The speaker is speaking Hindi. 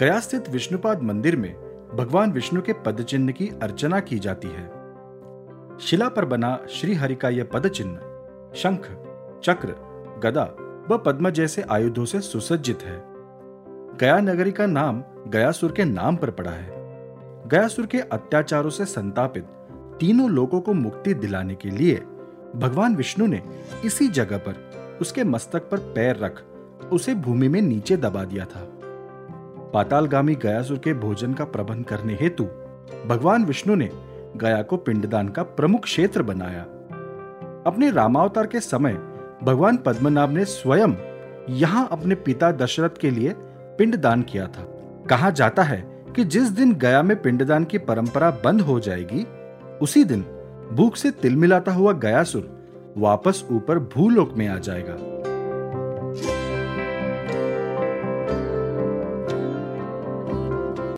गया स्थित विष्णुपाद मंदिर में भगवान विष्णु के पद चिन्ह की अर्चना की जाती है। शिला पर बना श्री हरि का यह पद चिन्ह शंख, चक्र, गदा व पद्म जैसे आयुधों से सुसज्जित है। गया नगरी का नाम गयासुर के नाम पर पड़ा है। गयासुर के अत्याचारों से संतापित तीनों लोगों को मुक्ति दिलाने के लिए भगवान विष्णु ने इसी जगह पर उसके मस्तक पर पैर रख उसे भूमि में नीचे दबा दिया था। पातालगामी गयासुर के भोजन का प्रबंध करने हेतु भगवान विष्णु ने गया को पिंडदान का प्रमुख क्षेत्र बनाया। अपने रामावतार के समय भगवान पद्मनाभ ने स्वयं यहाँ अपने पिता दशरथ के लिए पिंडदान किया था। कहा जाता है कि जिस दिन गया में पिंडदान की परंपरा बंद हो जाएगी, उसी दिन भूख से तिल मिलाता हुआ गयासुर वापस ऊपर भूलोक में आ जाएगा।